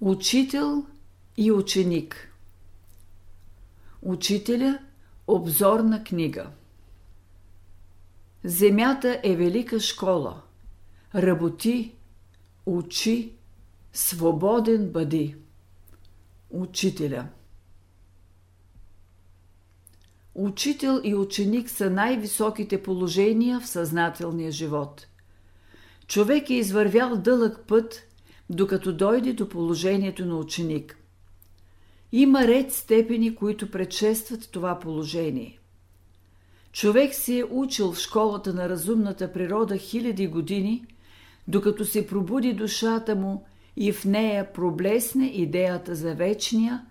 Учител и ученик Учителя – обзорна книга Земята е велика школа. Работи, учи, свободен бъди. Учителя Учител и ученик са най-високите положения в съзнателния живот. Човек е извървял дълъг път, докато дойде до положението на ученик. Има ред степени, които предшестват това положение. Човек се е учил в школата на разумната природа хиляди години, докато се пробуди душата му и в нея проблесне идеята за вечния,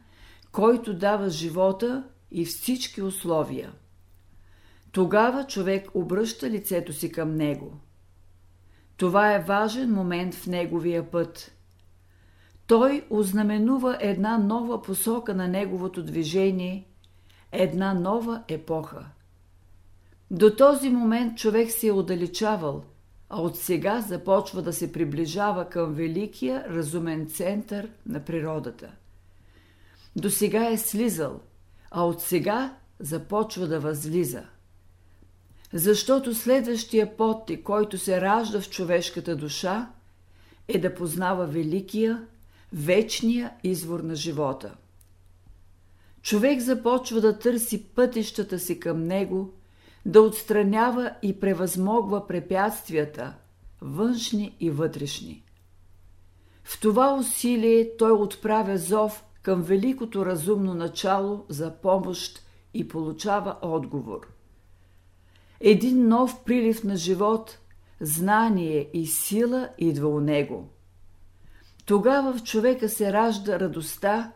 който дава живота и всички условия. Тогава човек обръща лицето си към него. Това е важен момент в неговия път. Той ознаменува една нова посока на неговото движение, една нова епоха. До този момент човек се е отдалечавал, а от сега започва да се приближава към великия разумен център на природата. До сега е слизал, а от сега започва да възлиза – защото следващия подтик, който се ражда в човешката душа, е да познава великия, вечния извор на живота. Човек започва да търси пътищата си към него, да отстранява и превъзмогва препятствията, външни и вътрешни. В това усилие той отправя зов към великото разумно начало за помощ и получава отговор – един нов прилив на живот, знание и сила идва у него. Тогава в човека се ражда радостта,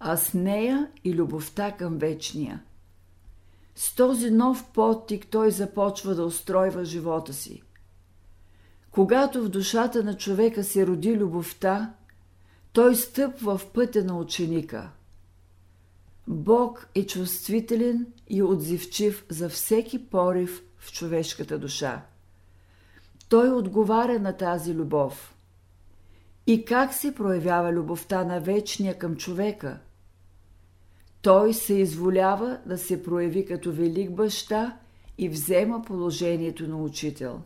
а с нея и любовта към вечния. С този нов подтик той започва да устройва живота си. Когато в душата на човека се роди любовта, той стъпва в пътя на ученика – Бог е чувствителен и отзивчив за всеки порив в човешката душа. Той отговаря на тази любов. И как се проявява любовта на вечния към човека? Той се изволява да се прояви като велик баща и взема положението на учител.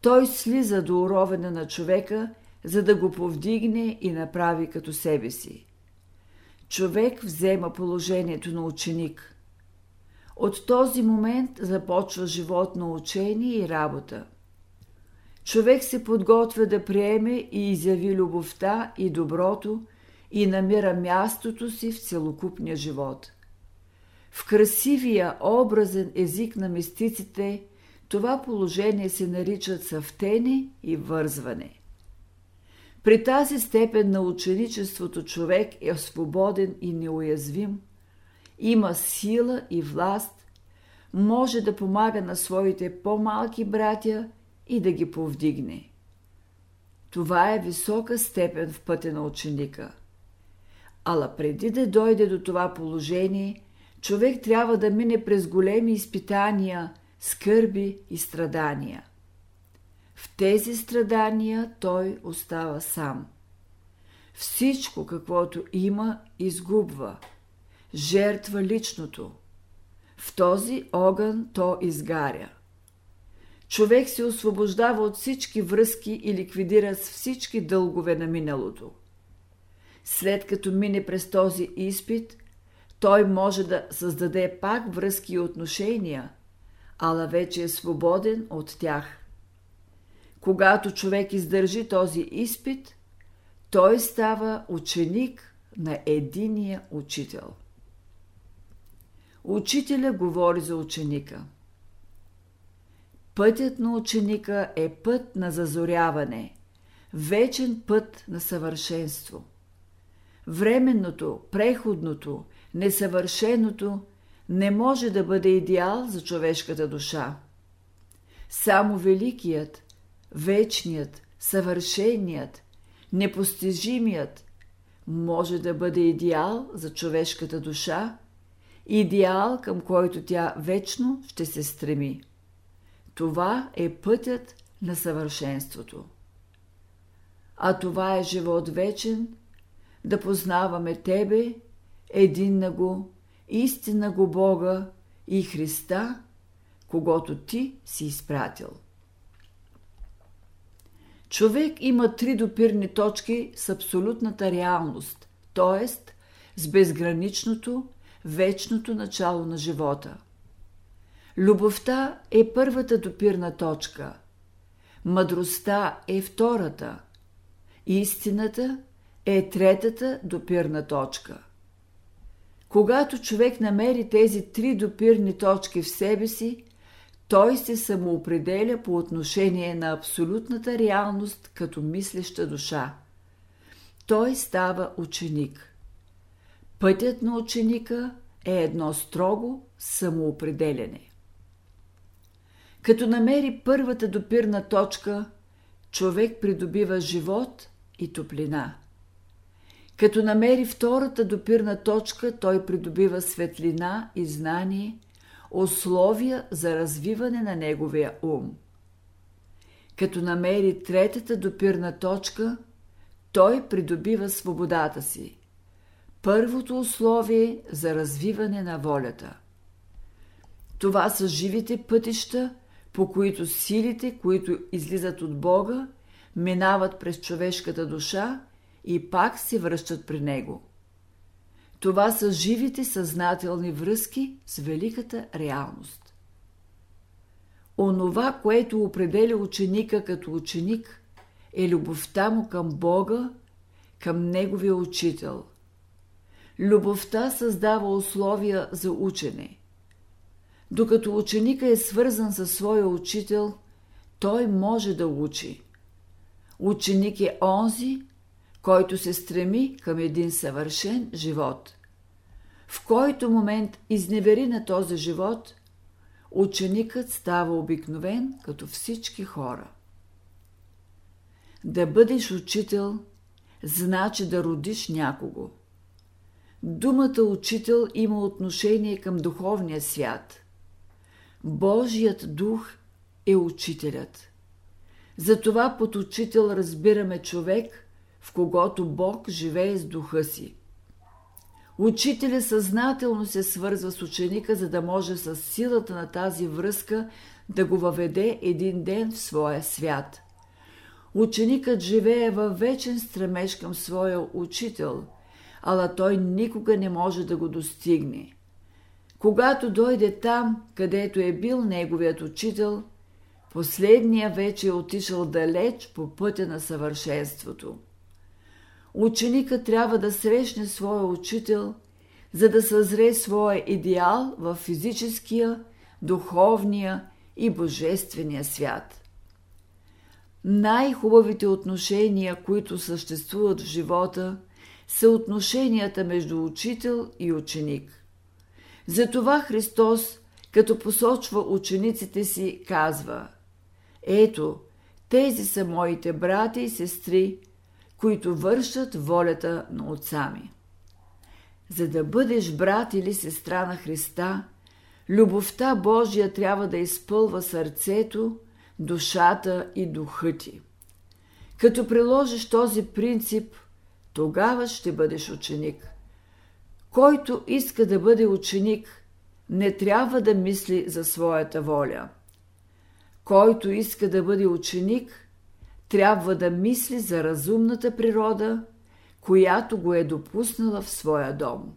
Той слиза до уровена на човека, за да го повдигне и направи като себе си човек взема положението на ученик. От този момент започва живот на учение и работа. Човек се подготвя да приеме и изяви любовта и доброто и намира мястото си в целокупния живот. В красивия образен език на мистиците това положение се наричат съвтене и вързване – при тази степен на ученичеството човек е свободен и неуязвим, има сила и власт, може да помага на своите по-малки братя и да ги повдигне. Това е висока степен в пътя на ученика. Ала преди да дойде до това положение, човек трябва да мине през големи изпитания, скърби и страдания – в тези страдания той остава сам. Всичко, каквото има, изгубва. Жертва личното. В този огън то изгаря. Човек се освобождава от всички връзки и ликвидира с всички дългове на миналото. След като мине през този изпит, той може да създаде пак връзки и отношения, ала вече е свободен от тях – когато човек издържи този изпит, той става ученик на единия учител. Учителя говори за ученика. Пътят на ученика е път на зазоряване, вечен път на съвършенство. Временното, преходното, несъвършеното не може да бъде идеал за човешката душа. Само великият, вечният, съвършеният, непостижимият може да бъде идеал за човешката душа, идеал към който тя вечно ще се стреми. Това е пътят на съвършенството. а това е живот вечен, да познаваме Тебе, един на го, истина го Бога и Христа, когато Ти си изпратил. Човек има три допирни точки с абсолютната реалност, т.е. с безграничното, вечното начало на живота. Любовта е първата допирна точка. Мъдростта е втората. Истината е третата допирна точка. Когато човек намери тези три допирни точки в себе си, той се самоопределя по отношение на абсолютната реалност като мислеща душа. Той става ученик. Пътят на ученика е едно строго самоопределене. Като намери първата допирна точка, човек придобива живот и топлина. Като намери втората допирна точка, той придобива светлина и знание, условия за развиване на неговия ум. Като намери третата допирна точка, той придобива свободата си. Първото условие за развиване на волята. Това са живите пътища, по които силите, които излизат от Бога, минават през човешката душа и пак се връщат при Него. Това са живите съзнателни връзки с великата реалност. Онова, което определя ученика като ученик, е любовта му към Бога, към Неговия учител. Любовта създава условия за учене. Докато ученика е свързан със своя учител, той може да учи. Ученик е онзи, който се стреми към един съвършен живот. В който момент изневери на този живот, ученикът става обикновен като всички хора. Да бъдеш учител, значи да родиш някого. Думата учител има отношение към духовния свят. Божият дух е учителят. Затова под учител разбираме човек – в когото Бог живее с духа си. Учителя съзнателно се свързва с ученика, за да може с силата на тази връзка да го въведе един ден в своя свят. Ученикът живее във вечен стремеж към своя учител, ала той никога не може да го достигне. Когато дойде там, където е бил неговият учител, последния вече е отишъл далеч по пътя на съвършенството ученика трябва да срещне своя учител, за да съзре своя идеал в физическия, духовния и божествения свят. Най-хубавите отношения, които съществуват в живота, са отношенията между учител и ученик. Затова Христос, като посочва учениците си, казва Ето, тези са моите брати и сестри, които вършат волята на отца ми. За да бъдеш брат или сестра на Христа, любовта Божия трябва да изпълва сърцето, душата и духа ти. Като приложиш този принцип, тогава ще бъдеш ученик. Който иска да бъде ученик, не трябва да мисли за своята воля. Който иска да бъде ученик – трябва да мисли за разумната природа, която го е допуснала в своя дом.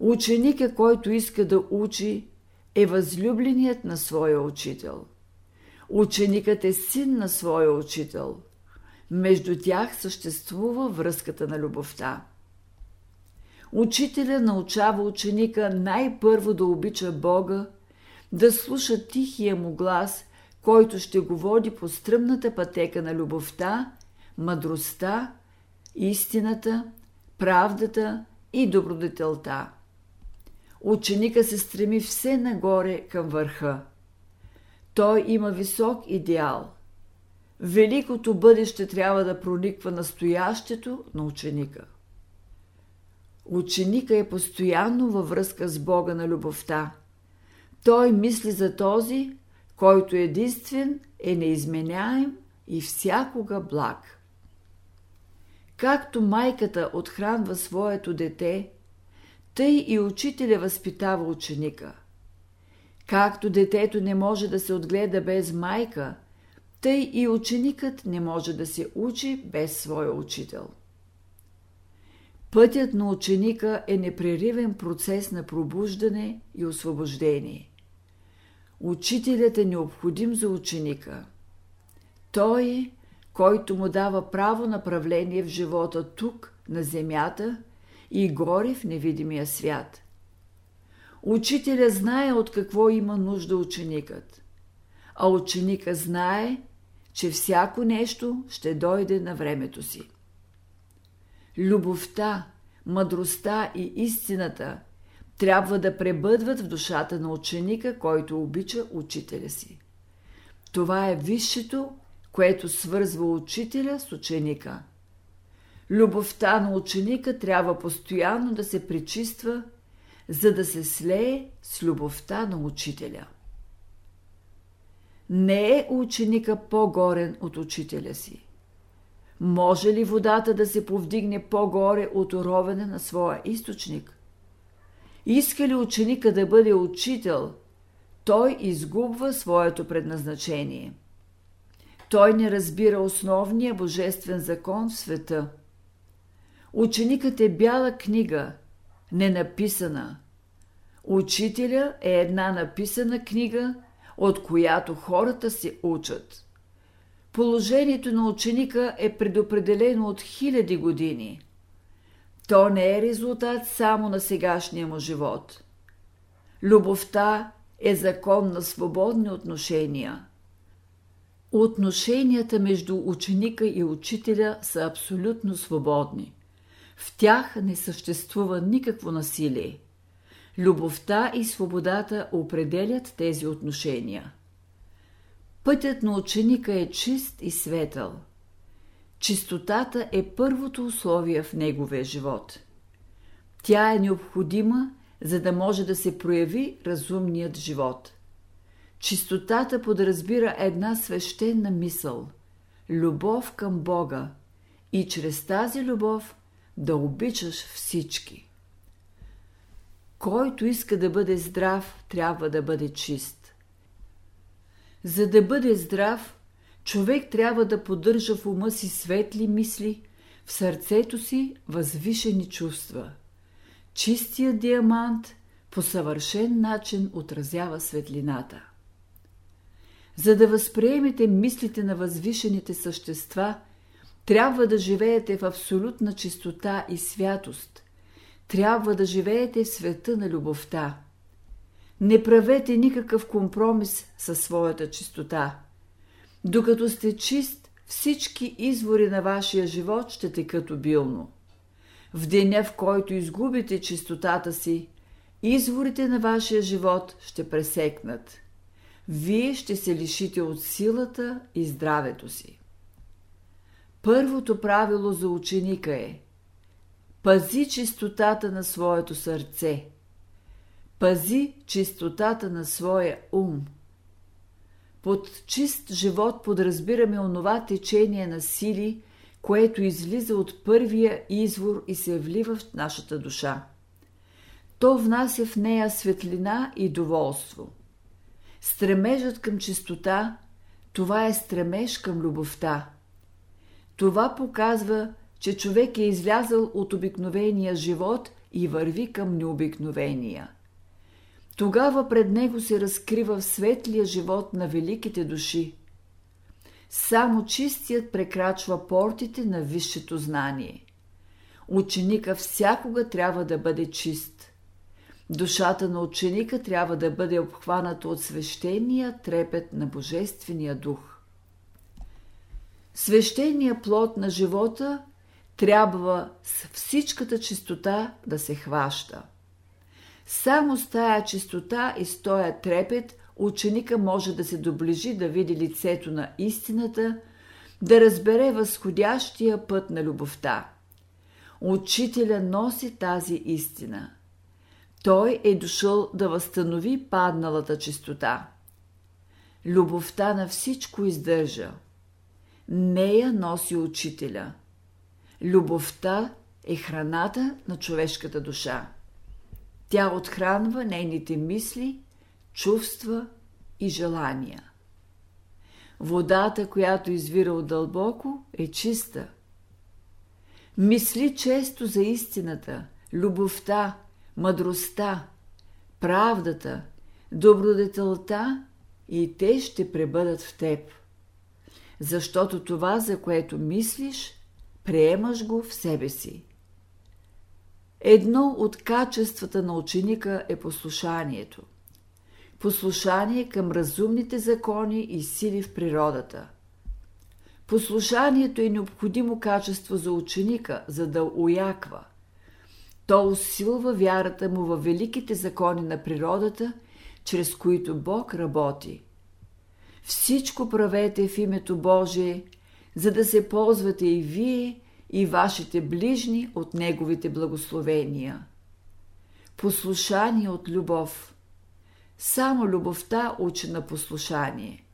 Ученика, който иска да учи, е възлюбленият на своя учител. Ученикът е син на своя учител. Между тях съществува връзката на любовта. Учителя научава ученика най-първо да обича Бога, да слуша тихия му глас който ще го води по стръмната пътека на любовта, мъдростта, истината, правдата и добродетелта. Ученика се стреми все нагоре към върха. Той има висок идеал. Великото бъдеще трябва да прониква настоящето на ученика. Ученика е постоянно във връзка с Бога на любовта. Той мисли за този, който единствен е неизменяем и всякога благ. Както майката отхранва своето дете, тъй и учителя възпитава ученика. Както детето не може да се отгледа без майка, тъй и ученикът не може да се учи без своя учител. Пътят на ученика е непреривен процес на пробуждане и освобождение. Учителят е необходим за ученика. Той който му дава право направление в живота тук, на земята и горе в невидимия свят. Учителя знае от какво има нужда ученикът, а ученика знае, че всяко нещо ще дойде на времето си. Любовта, мъдростта и истината трябва да пребъдват в душата на ученика, който обича учителя си. Това е висшето, което свързва учителя с ученика. Любовта на ученика трябва постоянно да се причиства, за да се слее с любовта на учителя. Не е ученика по-горен от учителя си. Може ли водата да се повдигне по-горе от уровена на своя източник? Иска ли ученика да бъде учител, той изгубва своето предназначение. Той не разбира основния божествен закон в света. Ученикът е бяла книга, ненаписана. Учителя е една написана книга, от която хората се учат. Положението на ученика е предопределено от хиляди години. То не е резултат само на сегашния му живот. Любовта е закон на свободни отношения. Отношенията между ученика и учителя са абсолютно свободни. В тях не съществува никакво насилие. Любовта и свободата определят тези отношения. Пътят на ученика е чист и светъл. Чистотата е първото условие в неговия живот. Тя е необходима, за да може да се прояви разумният живот. Чистотата подразбира една свещена мисъл – любов към Бога и чрез тази любов да обичаш всички. Който иска да бъде здрав, трябва да бъде чист. За да бъде здрав, човек трябва да поддържа в ума си светли мисли, в сърцето си възвишени чувства. Чистият диамант по съвършен начин отразява светлината. За да възприемете мислите на възвишените същества, трябва да живеете в абсолютна чистота и святост. Трябва да живеете в света на любовта. Не правете никакъв компромис със своята чистота. Докато сте чист, всички извори на вашия живот ще текат обилно. В деня, в който изгубите чистотата си, изворите на вашия живот ще пресекнат. Вие ще се лишите от силата и здравето си. Първото правило за ученика е Пази чистотата на своето сърце – Пази чистотата на своя ум. Под чист живот подразбираме онова течение на сили, което излиза от първия извор и се влива в нашата душа. То внася в нея светлина и доволство. Стремежът към чистота – това е стремеж към любовта. Това показва, че човек е излязъл от обикновения живот и върви към необикновения – тогава пред него се разкрива светлия живот на великите души. Само чистият прекрачва портите на висшето знание. Ученика всякога трябва да бъде чист. Душата на ученика трябва да бъде обхваната от свещения трепет на Божествения дух. Свещения плод на живота трябва с всичката чистота да се хваща. Само с тая чистота и с тоя трепет ученика може да се доближи да види лицето на истината, да разбере възходящия път на любовта. Учителя носи тази истина. Той е дошъл да възстанови падналата чистота. Любовта на всичко издържа. нея носи учителя. Любовта е храната на човешката душа. Тя отхранва нейните мисли, чувства и желания. Водата, която извира от дълбоко, е чиста. Мисли често за истината, любовта, мъдростта, правдата, добродетелта и те ще пребъдат в теб. Защото това, за което мислиш, приемаш го в себе си. Едно от качествата на ученика е послушанието. Послушание към разумните закони и сили в природата. Послушанието е необходимо качество за ученика, за да уяква. То усилва вярата му във великите закони на природата, чрез които Бог работи. Всичко правете в името Божие, за да се ползвате и вие, и вашите ближни от Неговите благословения. Послушание от любов. Само любовта учи на послушание.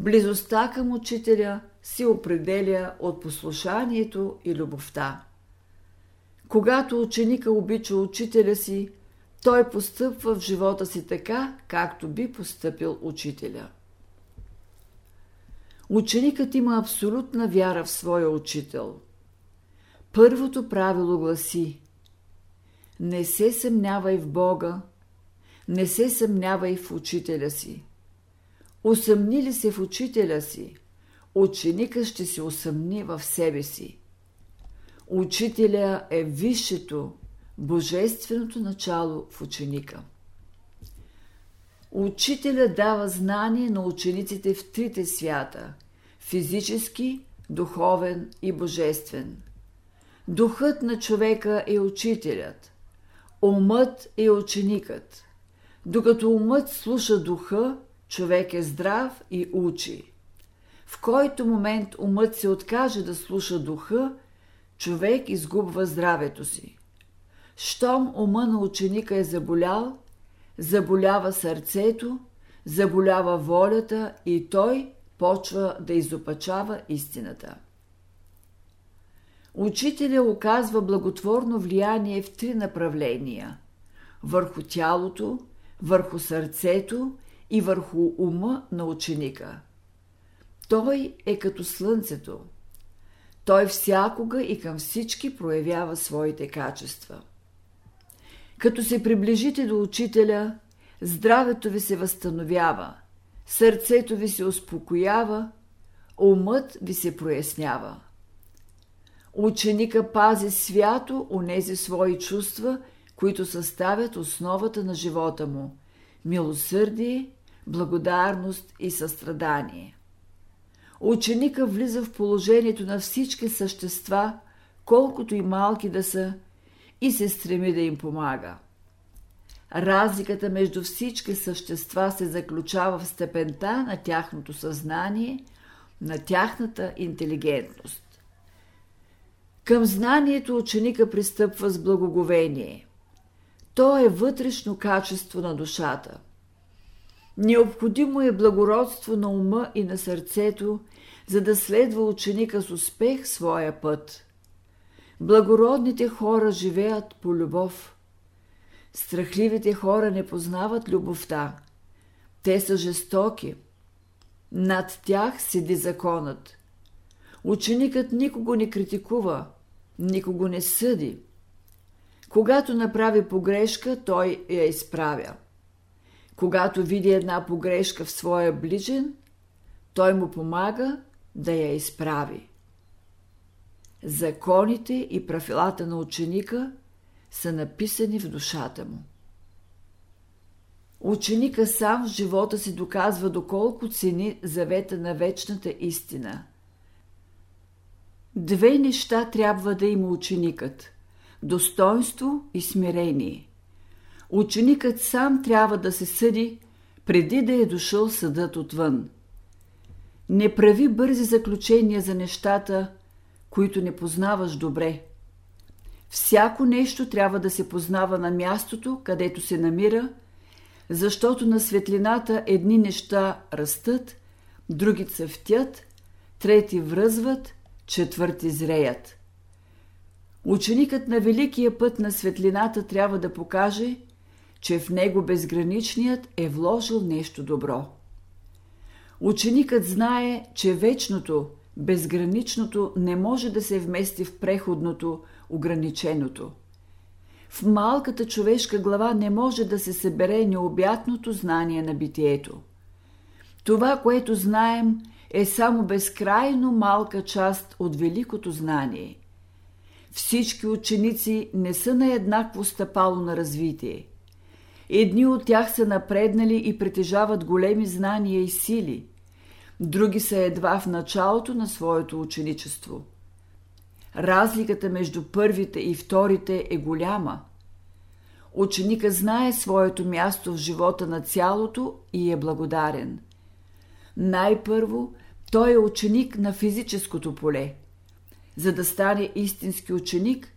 Близостта към учителя се определя от послушанието и любовта. Когато ученика обича учителя си, той постъпва в живота си така, както би постъпил учителя. Ученикът има абсолютна вяра в своя учител. Първото правило гласи Не се съмнявай в Бога, не се съмнявай в учителя си. Усъмни ли се в учителя си, ученика ще се усъмни в себе си. Учителя е висшето, божественото начало в ученика. Учителя дава знание на учениците в трите свята – физически, духовен и божествен. Духът на човека е учителят, умът е ученикът. Докато умът слуша духа, човек е здрав и учи. В който момент умът се откаже да слуша духа, човек изгубва здравето си. Щом ума на ученика е заболял, заболява сърцето, заболява волята и той почва да изопачава истината. Учителя оказва благотворно влияние в три направления – върху тялото, върху сърцето и върху ума на ученика. Той е като слънцето. Той всякога и към всички проявява своите качества. Като се приближите до учителя, здравето ви се възстановява, сърцето ви се успокоява, умът ви се прояснява. Ученика пази свято онези свои чувства, които съставят основата на живота му – милосърдие, благодарност и състрадание. Ученика влиза в положението на всички същества, колкото и малки да са, и се стреми да им помага. Разликата между всички същества се заключава в степента на тяхното съзнание, на тяхната интелигентност. Към знанието ученика пристъпва с благоговение. То е вътрешно качество на душата. Необходимо е благородство на ума и на сърцето, за да следва ученика с успех своя път. Благородните хора живеят по любов. Страхливите хора не познават любовта. Те са жестоки. Над тях седи законът. Ученикът никого не критикува, никого не съди. Когато направи погрешка, той я изправя. Когато види една погрешка в своя ближен, той му помага да я изправи. Законите и правилата на ученика са написани в душата му. Ученика сам в живота си доказва доколко цени завета на вечната истина. Две неща трябва да има ученикът – достоинство и смирение. Ученикът сам трябва да се съди, преди да е дошъл съдът отвън. Не прави бързи заключения за нещата, които не познаваш добре. Всяко нещо трябва да се познава на мястото, където се намира, защото на светлината едни неща растат, други цъфтят, трети връзват, четвърти зреят. Ученикът на великия път на светлината трябва да покаже, че в него безграничният е вложил нещо добро. Ученикът знае, че вечното, безграничното не може да се вмести в преходното, ограниченото. В малката човешка глава не може да се събере необятното знание на битието. Това, което знаем, е само безкрайно малка част от великото знание. Всички ученици не са на еднакво стъпало на развитие. Едни от тях са напреднали и притежават големи знания и сили, други са едва в началото на своето ученичество. Разликата между първите и вторите е голяма. Ученика знае своето място в живота на цялото и е благодарен. Най-първо той е ученик на физическото поле. За да стане истински ученик,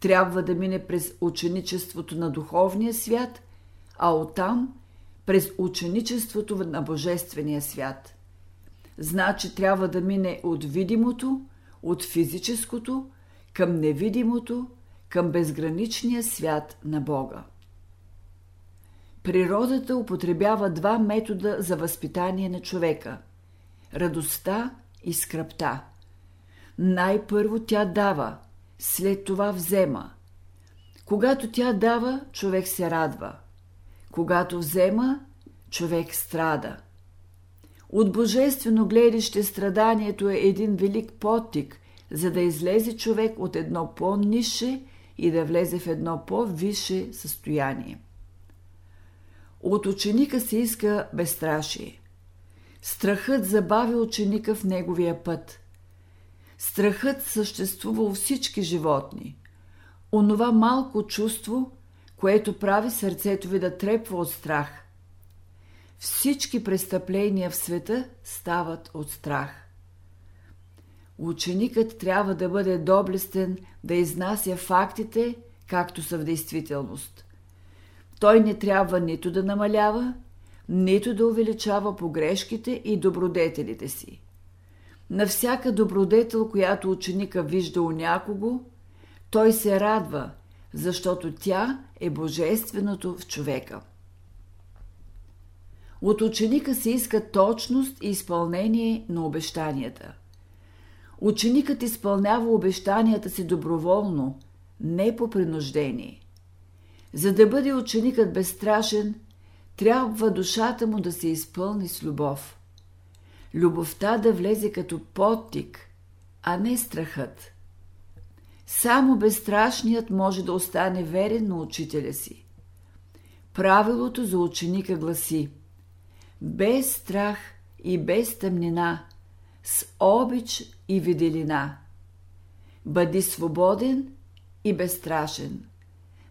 трябва да мине през ученичеството на духовния свят, а оттам през ученичеството на Божествения свят. Значи трябва да мине от видимото, от физическото, към невидимото, към безграничния свят на Бога. Природата употребява два метода за възпитание на човека – радостта и скръпта. Най-първо тя дава, след това взема. Когато тя дава, човек се радва. Когато взема, човек страда. От божествено гледище страданието е един велик потик, за да излезе човек от едно по-нише и да влезе в едно по-висше състояние. От ученика се иска безстрашие. Страхът забавя ученика в неговия път. Страхът съществува у всички животни. Онова малко чувство, което прави сърцето ви да трепва от страх. Всички престъпления в света стават от страх. Ученикът трябва да бъде доблестен да изнася фактите, както са в действителност. Той не трябва нито да намалява, нито да увеличава погрешките и добродетелите си. На всяка добродетел, която ученика вижда у някого, той се радва, защото тя е божественото в човека. От ученика се иска точност и изпълнение на обещанията. Ученикът изпълнява обещанията си доброволно, не по принуждение. За да бъде ученикът безстрашен, трябва душата му да се изпълни с любов. Любовта да влезе като подтик, а не страхът. Само безстрашният може да остане верен на учителя си. Правилото за ученика гласи без страх и без тъмнина, с обич и виделина. Бъди свободен и безстрашен.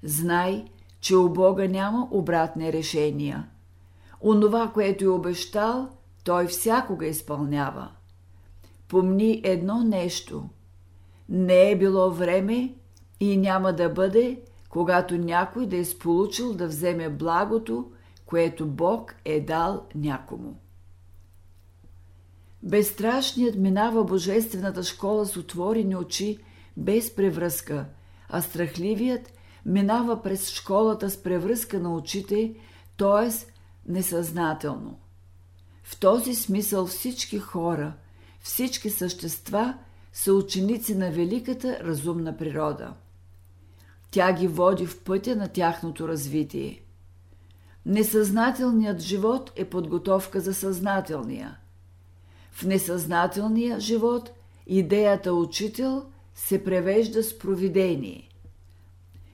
Знай, че у Бога няма обратни решения. Онова, което е обещал, той всякога изпълнява. Помни едно нещо. Не е било време и няма да бъде, когато някой да е сполучил да вземе благото, което Бог е дал някому. Безстрашният минава божествената школа с отворени очи, без превръзка, а страхливият минава през школата с превръзка на очите, т.е. несъзнателно. В този смисъл всички хора, всички същества са ученици на великата разумна природа. Тя ги води в пътя на тяхното развитие. Несъзнателният живот е подготовка за съзнателния. В несъзнателния живот идеята учител се превежда с провидение.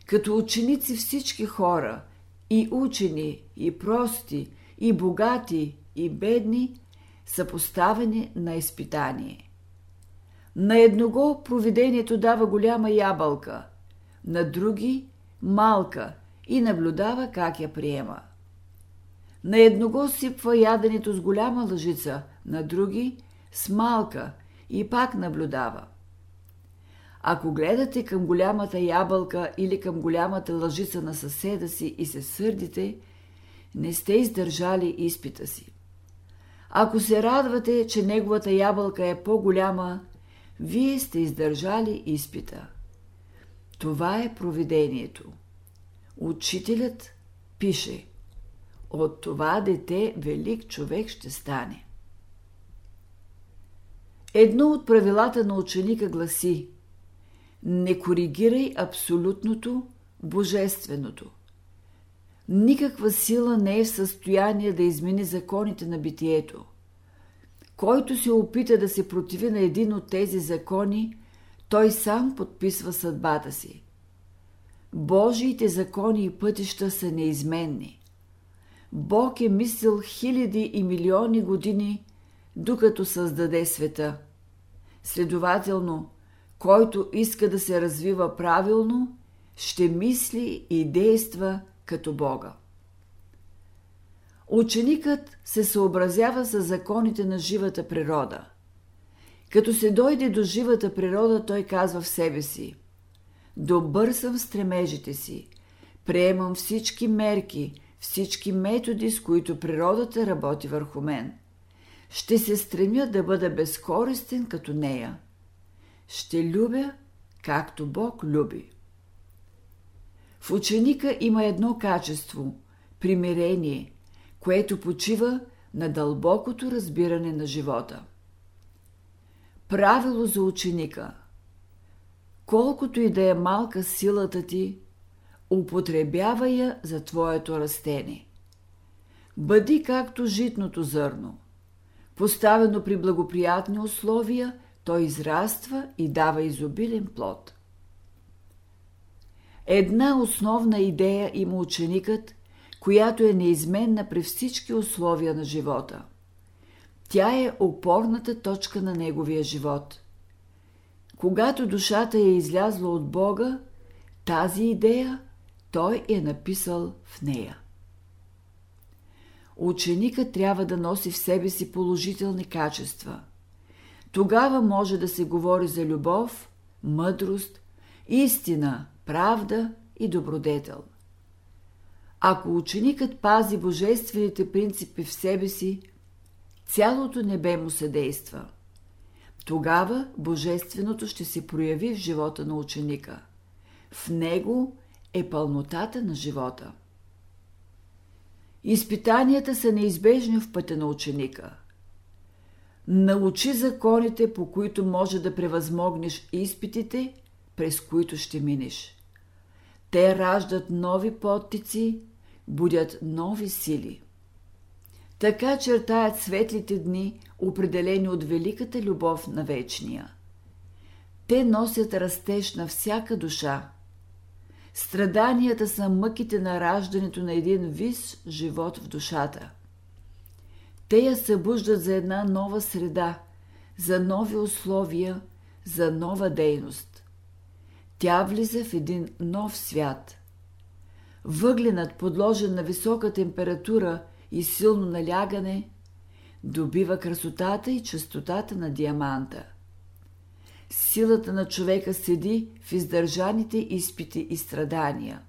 Като ученици всички хора, и учени, и прости, и богати, и бедни, са поставени на изпитание. На едного провидението дава голяма ябълка, на други – малка и наблюдава как я приема. На едного сипва яденето с голяма лъжица, на други – с малка и пак наблюдава. Ако гледате към голямата ябълка или към голямата лъжица на съседа си и се сърдите, не сте издържали изпита си. Ако се радвате, че неговата ябълка е по-голяма, вие сте издържали изпита. Това е провидението. Учителят пише От това дете велик човек ще стане. Едно от правилата на ученика гласи Не коригирай абсолютното, божественото. Никаква сила не е в състояние да измени законите на битието. Който се опита да се противи на един от тези закони, той сам подписва съдбата си. Божиите закони и пътища са неизменни. Бог е мислил хиляди и милиони години, докато създаде света. Следователно, който иска да се развива правилно, ще мисли и действа като Бога. Ученикът се съобразява с законите на живата природа. Като се дойде до живата природа, той казва в себе си Добър съм в стремежите си, приемам всички мерки, всички методи, с които природата работи върху мен. Ще се стремя да бъда безкористен като нея. Ще любя, както Бог люби. В ученика има едно качество – примирение, което почива на дълбокото разбиране на живота. Правило за ученика Колкото и да е малка силата ти, употребява я за твоето растение. Бъди както житното зърно. Поставено при благоприятни условия, той израства и дава изобилен плод. Една основна идея има ученикът, която е неизменна при всички условия на живота. Тя е опорната точка на неговия живот. Когато душата е излязла от Бога, тази идея той е написал в нея. Ученикът трябва да носи в себе си положителни качества. Тогава може да се говори за любов, мъдрост, истина, правда и добродетел. Ако ученикът пази божествените принципи в себе си, цялото небе му съдейства. Тогава божественото ще се прояви в живота на ученика. В него е пълнотата на живота. Изпитанията са неизбежни в пътя на ученика. Научи законите, по които може да превъзмогнеш изпитите, през които ще минеш. Те раждат нови подтици, будят нови сили. Така чертаят светлите дни, определени от великата любов на вечния. Те носят растеж на всяка душа. Страданията са мъките на раждането на един вис живот в душата. Те я събуждат за една нова среда, за нови условия, за нова дейност. Тя влиза в един нов свят. Въгленът, подложен на висока температура и силно налягане, добива красотата и чистотата на диаманта. Силата на човека седи в издържаните изпити и страдания.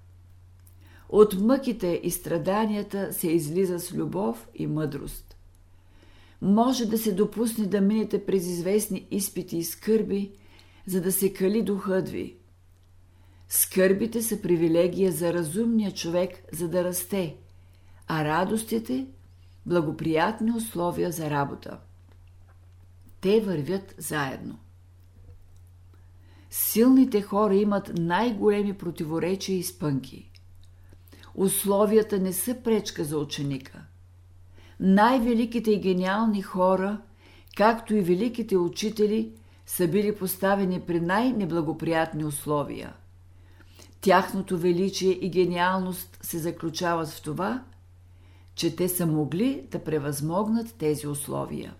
От мъките и страданията се излиза с любов и мъдрост. Може да се допусне да минете през известни изпити и скърби, за да се кали духът ви. Скърбите са привилегия за разумния човек, за да расте, а радостите – благоприятни условия за работа. Те вървят заедно. Силните хора имат най-големи противоречия и спънки. Условията не са пречка за ученика. Най-великите и гениални хора, както и великите учители, са били поставени при най-неблагоприятни условия. Тяхното величие и гениалност се заключават в това, че те са могли да превъзмогнат тези условия.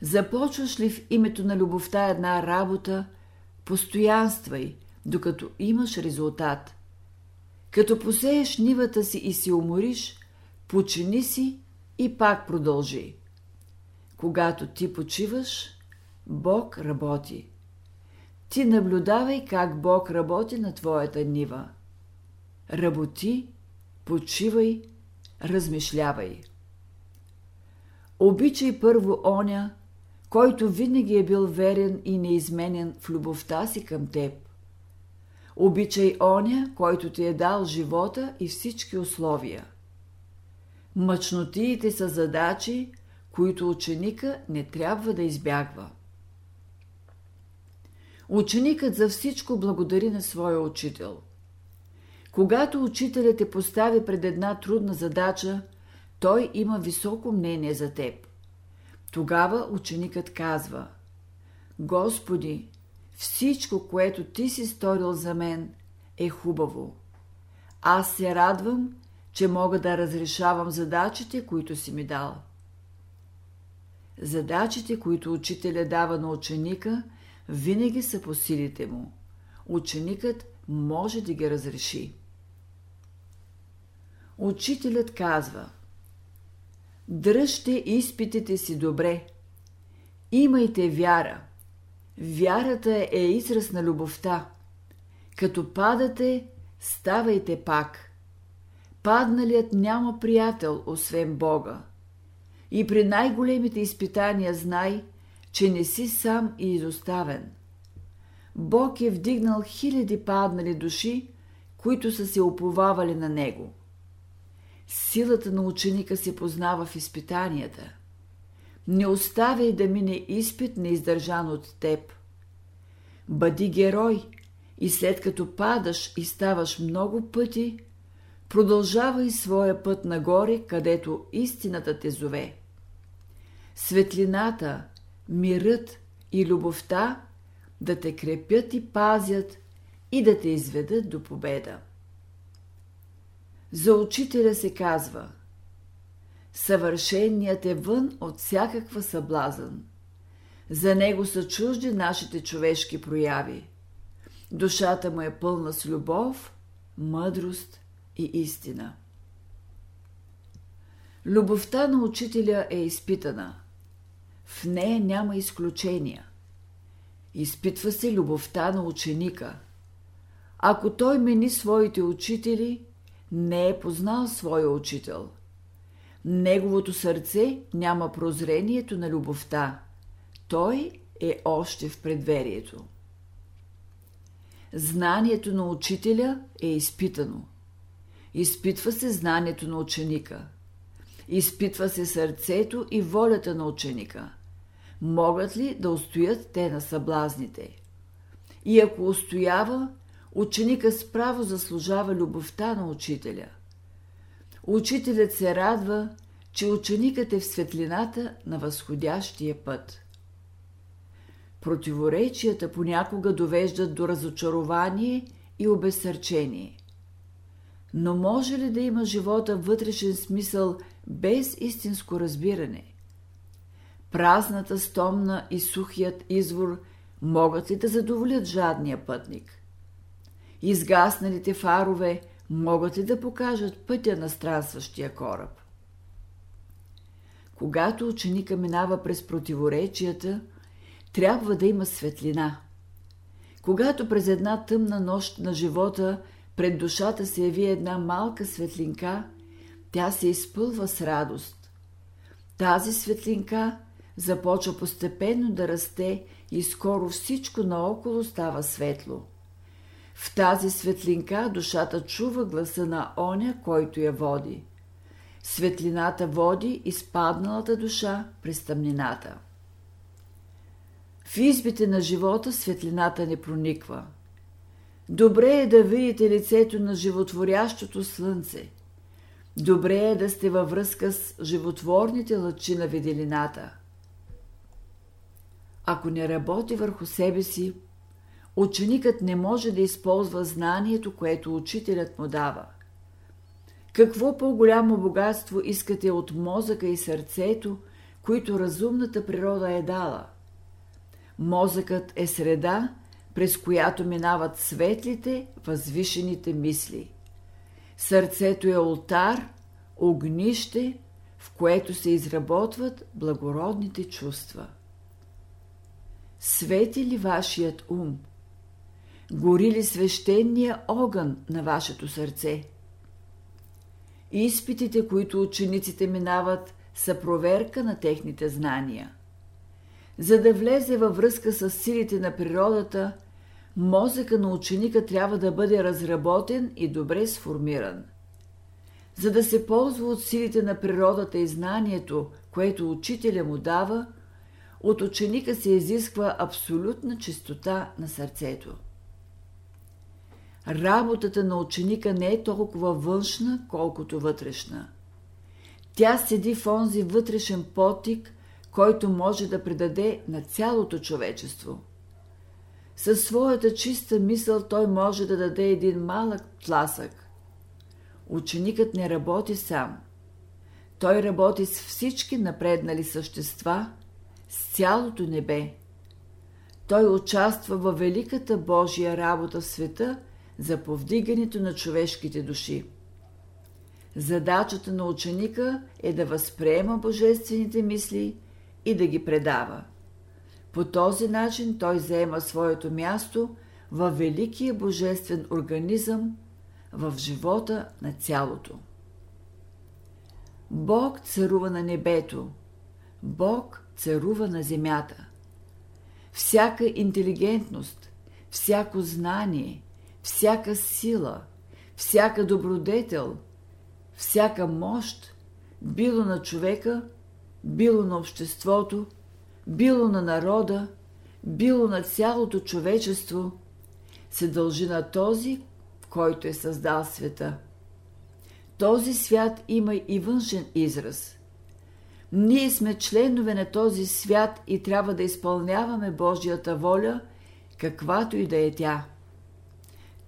Започваш ли в името на любовта една работа, постоянствай, докато имаш резултат. Като посееш нивата си и се умориш, почини си и пак продължи. Когато ти почиваш, Бог работи. Ти наблюдавай как Бог работи на твоята нива. Работи, почивай, размишлявай. Обичай първо оня, който винаги е бил верен и неизменен в любовта си към теб. Обичай оня, който ти е дал живота и всички условия. Мъчнотиите са задачи, които ученика не трябва да избягва. Ученикът за всичко благодари на своя учител. Когато учителят те постави пред една трудна задача, той има високо мнение за теб. Тогава ученикът казва Господи, всичко, което ти си сторил за мен, е хубаво. Аз се радвам, че мога да разрешавам задачите, които си ми дал. Задачите, които учителя дава на ученика, винаги са по силите му. Ученикът може да ги разреши. Учителят казва Дръжте изпитите си добре. Имайте вяра. Вярата е израз на любовта. Като падате, ставайте пак. Падналият няма приятел, освен Бога. И при най-големите изпитания знай, че не си сам и изоставен. Бог е вдигнал хиляди паднали души, които са се оповавали на Него. Силата на ученика се познава в изпитанията. Не оставяй да мине изпит неиздържан от теб. Бъди герой и след като падаш и ставаш много пъти, продължавай своя път нагоре, където истината те зове. Светлината, мирът и любовта да те крепят и пазят и да те изведат до победа. За учителя се казва Съвършеният е вън от всякаква съблазън. За него са чужди нашите човешки прояви. Душата му е пълна с любов, мъдрост и истина. Любовта на учителя е изпитана. В нея няма изключения. Изпитва се любовта на ученика. Ако той мени своите учители, не е познал своя учител. Неговото сърце няма прозрението на любовта. Той е още в предверието. Знанието на учителя е изпитано. Изпитва се знанието на ученика. Изпитва се сърцето и волята на ученика. Могат ли да устоят те на съблазните? И ако устоява, ученика справо заслужава любовта на учителя. Учителят се радва, че ученикът е в светлината на възходящия път. Противоречията понякога довеждат до разочарование и обесърчение. Но може ли да има живота вътрешен смисъл без истинско разбиране? Празната стомна и сухият извор могат ли да задоволят жадния пътник? Изгасналите фарове могат ли да покажат пътя на странстващия кораб? Когато ученика минава през противоречията, трябва да има светлина. Когато през една тъмна нощ на живота пред душата се яви една малка светлинка, тя се изпълва с радост. Тази светлинка започва постепенно да расте и скоро всичко наоколо става светло. В тази светлинка душата чува гласа на оня, който я води. Светлината води изпадналата душа през тъмнината. В избите на живота светлината не прониква. Добре е да видите лицето на животворящото слънце. Добре е да сте във връзка с животворните лъчи на виделината. Ако не работи върху себе си, ученикът не може да използва знанието, което учителят му дава. Какво по-голямо богатство искате от мозъка и сърцето, които разумната природа е дала? Мозъкът е среда, през която минават светлите, възвишените мисли. Сърцето е ултар, огнище, в което се изработват благородните чувства. Свети ли вашият ум? Гори ли свещения огън на вашето сърце? Изпитите, които учениците минават, са проверка на техните знания. За да влезе във връзка с силите на природата, мозъка на ученика трябва да бъде разработен и добре сформиран. За да се ползва от силите на природата и знанието, което учителя му дава, от ученика се изисква абсолютна чистота на сърцето. Работата на ученика не е толкова външна, колкото вътрешна. Тя седи в онзи вътрешен потик, който може да предаде на цялото човечество. Със своята чиста мисъл той може да даде един малък тласък. Ученикът не работи сам. Той работи с всички напреднали същества, с цялото небе. Той участва във великата Божия работа в света за повдигането на човешките души. Задачата на ученика е да възприема божествените мисли и да ги предава. По този начин той заема своето място във великия божествен организъм, в живота на цялото. Бог царува на небето, Бог царува на земята. Всяка интелигентност, всяко знание, всяка сила, всяка добродетел, всяка мощ, било на човека, било на обществото, било на народа, било на цялото човечество, се дължи на този, който е създал света. Този свят има и външен израз. Ние сме членове на този свят и трябва да изпълняваме Божията воля, каквато и да е тя.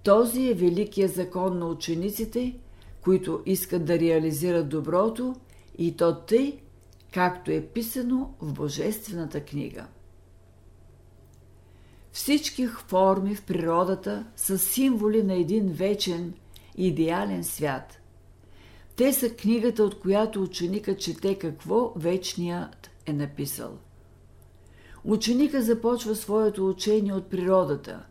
Този е великият закон на учениците, които искат да реализират доброто и то тъй, както е писано в Божествената книга. Всички форми в природата са символи на един вечен, идеален свят. Те са книгата, от която ученика чете какво вечният е написал. Ученика започва своето учение от природата,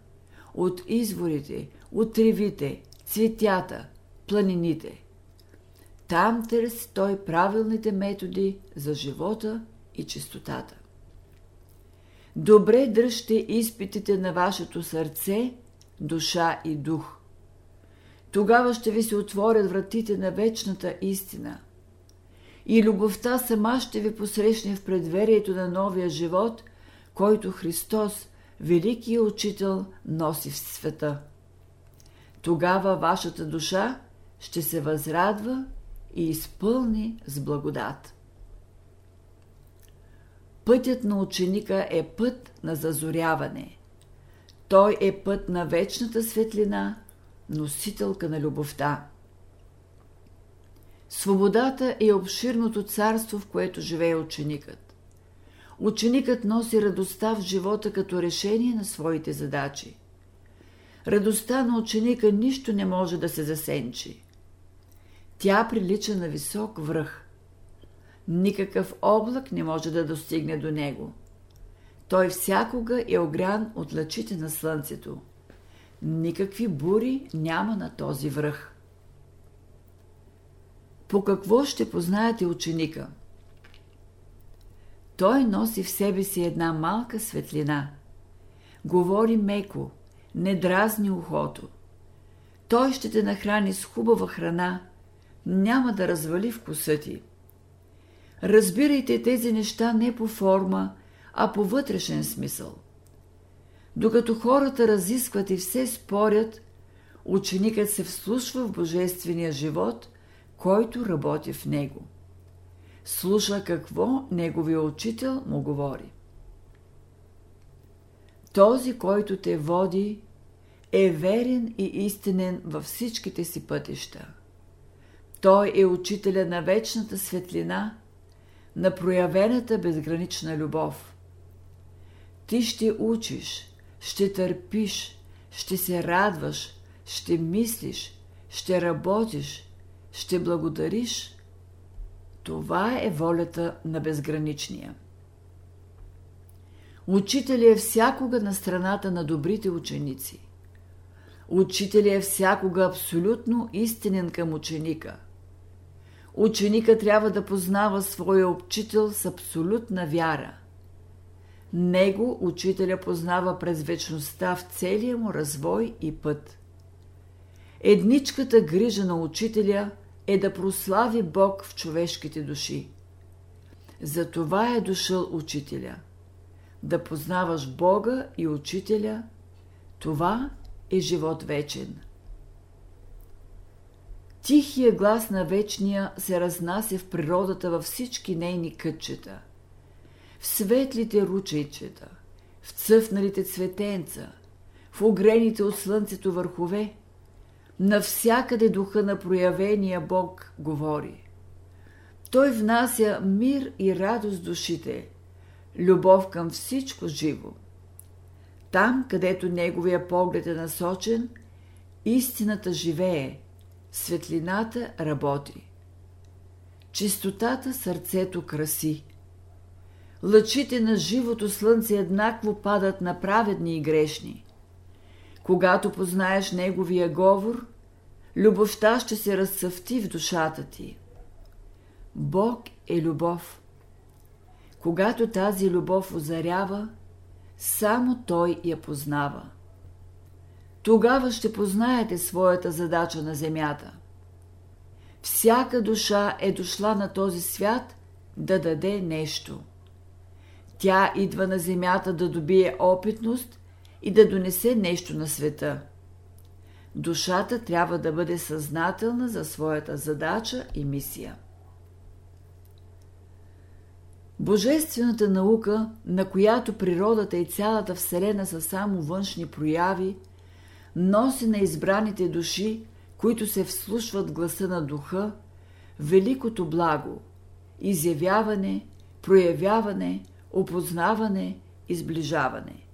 от изворите, от тревите, цветята, планините. Там търси той правилните методи за живота и чистотата. Добре дръжте изпитите на вашето сърце, душа и дух. Тогава ще ви се отворят вратите на вечната истина. И любовта сама ще ви посрещне в предверието на новия живот, който Христос, великият учител, носи в света. Тогава вашата душа ще се възрадва и изпълни с благодат. Пътят на ученика е път на зазоряване. Той е път на вечната светлина, носителка на любовта. Свободата е обширното царство, в което живее ученикът. Ученикът носи радостта в живота като решение на своите задачи. Радостта на ученика нищо не може да се засенчи. Тя прилича на висок връх. Никакъв облак не може да достигне до него. Той всякога е огрян от лъчите на слънцето. Никакви бури няма на този връх. По какво ще познаете ученика? Той носи в себе си една малка светлина. Говори меко, не дразни ухото. Той ще те нахрани с хубава храна, няма да развали вкуса ти. Разбирайте тези неща не по форма, а по вътрешен смисъл. Докато хората разискват и все спорят, ученикът се вслушва в божествения живот, който работи в него. Слуша какво неговия учител му говори. Този, който те води, е верен и истинен във всичките си пътища. Той е учителя на вечната светлина, на проявената безгранична любов. Ти ще учиш, ще търпиш, ще се радваш, ще мислиш, ще работиш, ще благодариш. Това е волята на безграничния. Учителя е всякога на страната на добрите ученици. Учителя е всякога абсолютно истинен към ученика. Ученика трябва да познава своя учител с абсолютна вяра. Него учителя познава през вечността в целия му развой и път. Едничката грижа на учителя е да прослави Бог в човешките души. За това е дошъл учителя. Да познаваш Бога и учителя, това е живот вечен. Тихия глас на вечния се разнася в природата във всички нейни кътчета. В светлите ручейчета, в цъфналите цветенца, в огрените от слънцето върхове, навсякъде духа на проявения Бог говори. Той внася мир и радост душите, любов към всичко живо. Там, където неговия поглед е насочен, истината живее – Светлината работи. Чистотата сърцето краси. Лъчите на живото слънце еднакво падат на праведни и грешни. Когато познаеш неговия говор, любовта ще се разцъфти в душата ти. Бог е любов. Когато тази любов озарява, само Той я познава тогава ще познаете своята задача на земята. Всяка душа е дошла на този свят да даде нещо. Тя идва на земята да добие опитност и да донесе нещо на света. Душата трябва да бъде съзнателна за своята задача и мисия. Божествената наука, на която природата и цялата Вселена са само външни прояви – носи на избраните души, които се вслушват гласа на духа, великото благо – изявяване, проявяване, опознаване и сближаване.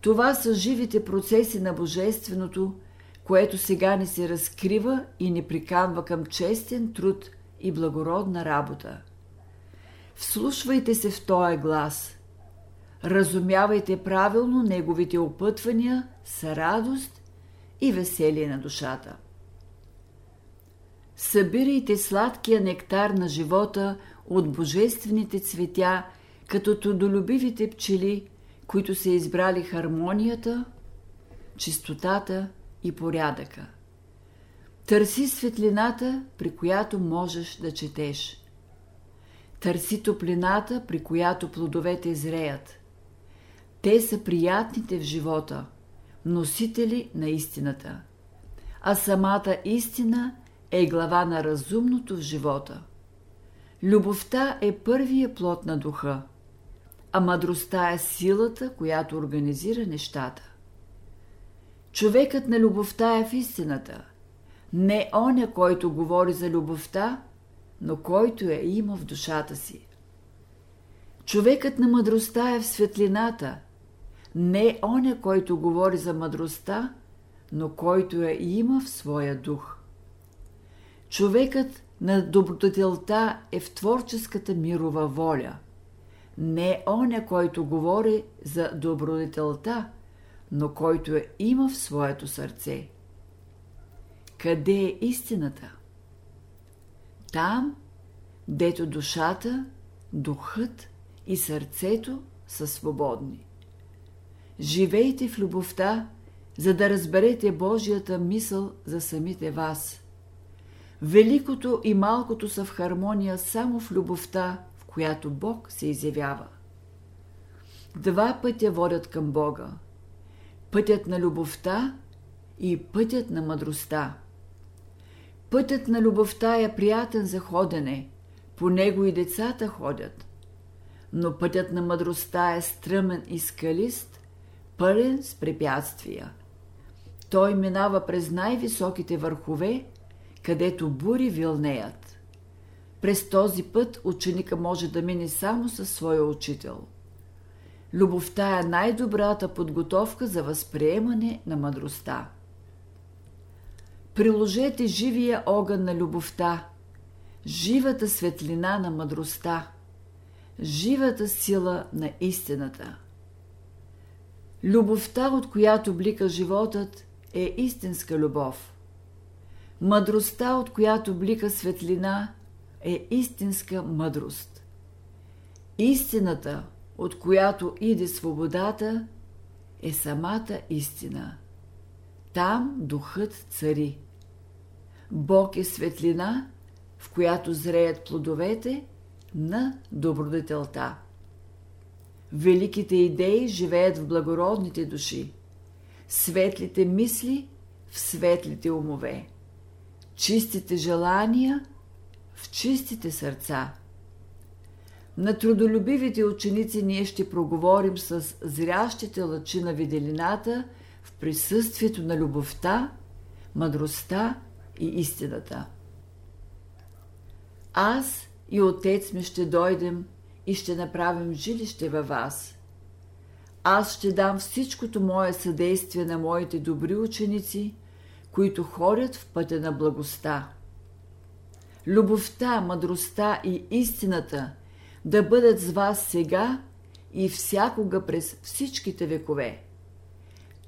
Това са живите процеси на Божественото, което сега не се разкрива и не приканва към честен труд и благородна работа. Вслушвайте се в този глас – разумявайте правилно неговите опътвания с радост и веселие на душата. Събирайте сладкия нектар на живота от божествените цветя, като трудолюбивите пчели, които са избрали хармонията, чистотата и порядъка. Търси светлината, при която можеш да четеш. Търси топлината, при която плодовете зреят – те са приятните в живота, носители на истината. А самата истина е глава на разумното в живота. Любовта е първия плод на духа, а мъдростта е силата, която организира нещата. Човекът на любовта е в истината, не оня, който говори за любовта, но който я има в душата си. Човекът на мъдростта е в светлината – не оня, който говори за мъдростта, но който я има в своя дух. Човекът на добродетелта е в творческата мирова воля. Не оня, който говори за добродетелта, но който я има в своето сърце. Къде е истината? Там, дето душата, духът и сърцето са свободни. Живейте в любовта, за да разберете Божията мисъл за самите вас. Великото и малкото са в хармония само в любовта, в която Бог се изявява. Два пътя водят към Бога. Пътят на любовта и пътят на мъдростта. Пътят на любовта е приятен за ходене, по него и децата ходят. Но пътят на мъдростта е стръмен и скалист, пълен с препятствия. Той минава през най-високите върхове, където бури вилнеят. През този път ученика може да мине само със своя учител. Любовта е най-добрата подготовка за възприемане на мъдростта. Приложете живия огън на любовта, живата светлина на мъдростта, живата сила на истината – Любовта, от която блика животът, е истинска любов. Мъдростта, от която блика светлина, е истинска мъдрост. Истината, от която иде свободата, е самата истина. Там духът цари. Бог е светлина, в която зреят плодовете на добродетелта. Великите идеи живеят в благородните души, светлите мисли в светлите умове, чистите желания в чистите сърца. На трудолюбивите ученици ние ще проговорим с зрящите лъчи на виделината в присъствието на любовта, мъдростта и истината. Аз и отец ми ще дойдем и ще направим жилище във вас. Аз ще дам всичкото мое съдействие на моите добри ученици, които ходят в пътя на благостта. Любовта, мъдростта и истината да бъдат с вас сега и всякога през всичките векове.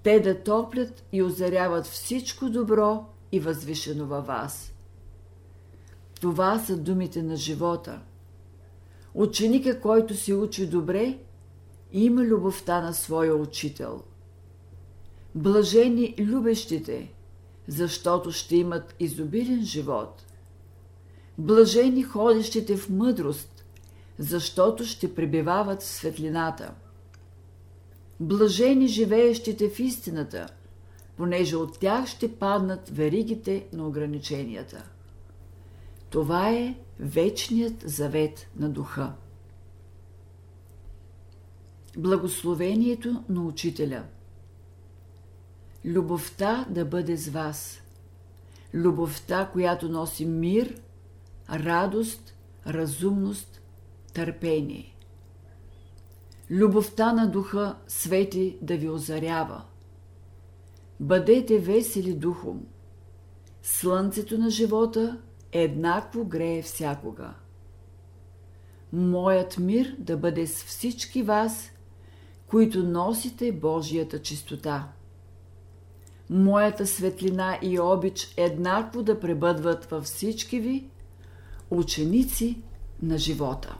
Те да топлят и озаряват всичко добро и възвишено във вас. Това са думите на живота. Ученика, който се учи добре, има любовта на своя учител. Блажени любещите, защото ще имат изобилен живот. Блажени ходещите в мъдрост, защото ще пребивават в светлината. Блажени живеещите в истината, понеже от тях ще паднат веригите на ограниченията. Това е вечният завет на духа. Благословението на учителя Любовта да бъде с вас. Любовта, която носи мир, радост, разумност, търпение. Любовта на духа свети да ви озарява. Бъдете весели духом. Слънцето на живота еднакво грее всякога. Моят мир да бъде с всички вас, които носите Божията чистота. Моята светлина и обич еднакво да пребъдват във всички ви, ученици на живота.